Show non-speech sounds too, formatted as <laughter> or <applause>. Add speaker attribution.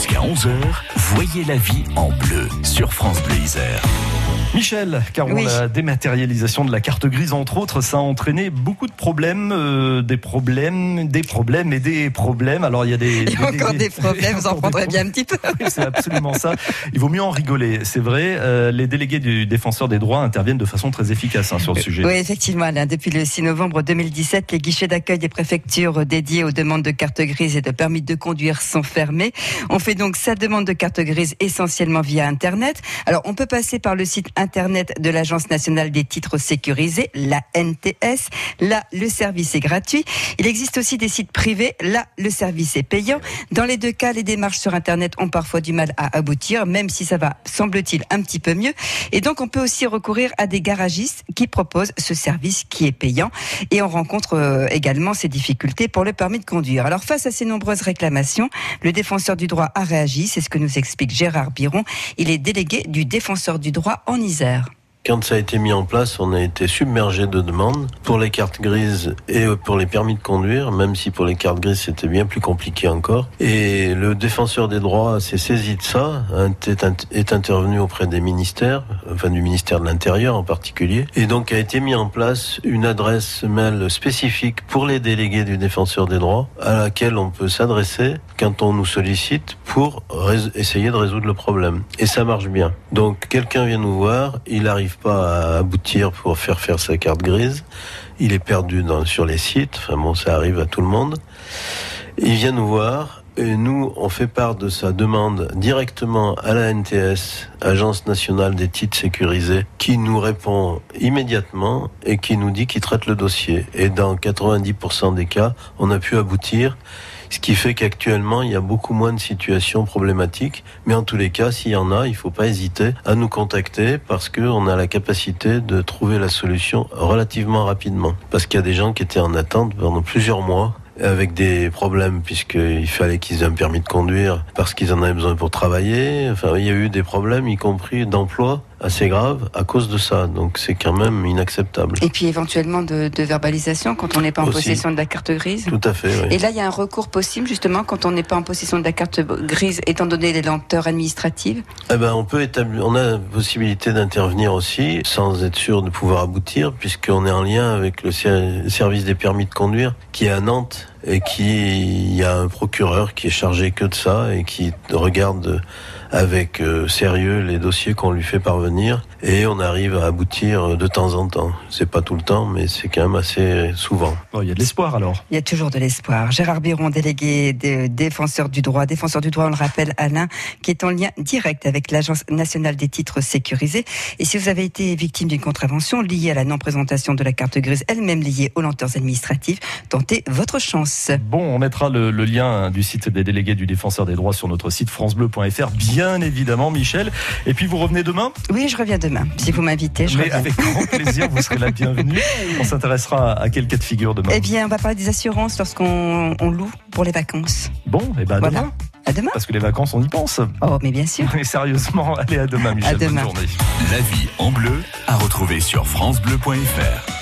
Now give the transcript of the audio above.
Speaker 1: Jusqu'à 11h, voyez la vie en bleu sur France Bleu Isère.
Speaker 2: Michel, car
Speaker 3: Oui.
Speaker 2: la dématérialisation de la carte grise, entre autres, ça a entraîné beaucoup de problèmes, euh, des problèmes, des problèmes et des problèmes. Alors il y a des, <laughs>
Speaker 3: Il y a encore des problèmes, vous en <laughs> prendrez bien un petit peu.
Speaker 2: Oui, c'est absolument ça. Il vaut mieux en rigoler. C'est vrai, euh, les délégués du défenseur des droits interviennent de façon très efficace hein, sur le sujet.
Speaker 3: Oui, effectivement, Alain. Depuis le 6 novembre 2017, les guichets d'accueil des préfectures dédiés aux demandes de carte grise et de permis de conduire sont fermés. On fait donc sa demande de carte grise essentiellement via Internet. Alors, on peut passer par le site Internet de l'Agence nationale des titres sécurisés, la NTS. Là, le service est gratuit. Il existe aussi des sites privés. Là, le service est payant. Dans les deux cas, les démarches sur Internet ont parfois du mal à aboutir, même si ça va, semble-t-il, un petit peu mieux. Et donc, on peut aussi recourir à des garagistes qui proposent ce service qui est payant. Et on rencontre euh, également ces difficultés pour le permis de conduire. Alors, face à ces nombreuses réclamations, le défenseur du droit a réagi. C'est ce que nous explique Gérard Biron. Il est délégué du défenseur du droit en Isère.
Speaker 4: Quand ça a été mis en place, on a été submergé de demandes pour les cartes grises et pour les permis de conduire, même si pour les cartes grises c'était bien plus compliqué encore. Et le défenseur des droits s'est saisi de ça, est, est intervenu auprès des ministères, enfin du ministère de l'Intérieur en particulier, et donc a été mis en place une adresse mail spécifique pour les délégués du défenseur des droits, à laquelle on peut s'adresser quand on nous sollicite pour essayer de résoudre le problème. Et ça marche bien. Donc quelqu'un vient nous voir, il n'arrive pas à aboutir pour faire faire sa carte grise, il est perdu sur les sites, enfin bon, ça arrive à tout le monde. Il vient nous voir et nous, on fait part de sa demande directement à la NTS, Agence nationale des titres sécurisés, qui nous répond immédiatement et qui nous dit qu'il traite le dossier. Et dans 90% des cas, on a pu aboutir. Ce qui fait qu'actuellement, il y a beaucoup moins de situations problématiques. Mais en tous les cas, s'il y en a, il faut pas hésiter à nous contacter parce qu'on a la capacité de trouver la solution relativement rapidement. Parce qu'il y a des gens qui étaient en attente pendant plusieurs mois avec des problèmes puisqu'il fallait qu'ils aient un permis de conduire parce qu'ils en avaient besoin pour travailler. Enfin, il y a eu des problèmes, y compris d'emploi, assez graves à cause de ça. Donc c'est quand même inacceptable.
Speaker 3: Et puis éventuellement de, de verbalisation quand on n'est pas en
Speaker 4: Aussi.
Speaker 3: possession de la carte grise.
Speaker 4: Tout à fait, oui.
Speaker 3: Et là, il y a un recours possible justement quand on n'est pas en possession de la carte grise, étant donné les lenteurs administratives.
Speaker 4: Eh ben, on peut établir, on a la possibilité d'intervenir aussi, sans être sûr de pouvoir aboutir, puisqu'on est en lien avec le ser- service des permis de conduire, qui est à Nantes, et qui, y a un procureur qui est chargé que de ça, et qui regarde avec euh, sérieux les dossiers qu'on lui fait parvenir, et on arrive à aboutir de temps en temps. C'est pas tout le temps, mais c'est quand même assez souvent.
Speaker 2: Bon, il y a de l'espoir alors.
Speaker 3: Il y a toujours de l'espoir. Gérard Biron, délégué de défenseur du droit, défenseur du droit, on le rappelle, Alain, qui est en lien direct avec l'Agence nationale des titres sécurisés. Et si vous avez été victime d'une contravention liée à la non-présentation de la carte grise, elle-même liée aux lenteurs administratives, tentez votre chance.
Speaker 2: Bon, on mettra le, le lien du site des délégués du défenseur des droits sur notre site francebleu.fr, bien évidemment, Michel. Et puis vous revenez demain,
Speaker 3: Oui, je reviens demain. Si vous m'invitez, je
Speaker 2: mais
Speaker 3: reviens.
Speaker 2: avec grand <laughs> plaisir, vous serez la bienvenue. On s'intéressera à quel cas de figure demain.
Speaker 3: Eh bien, on va parler des assurances lorsqu'on on loue pour les vacances.
Speaker 2: Bon, et ben à
Speaker 3: Voilà.
Speaker 2: demain,
Speaker 3: À demain.
Speaker 2: parce que les vacances, on y pense.
Speaker 3: Oh, mais bien sûr. <laughs>
Speaker 2: Mais sérieusement, allez à demain, Michel.
Speaker 3: À demain.
Speaker 2: Bonne journée.
Speaker 1: La vie en bleu à retrouver sur FranceBleu.fr.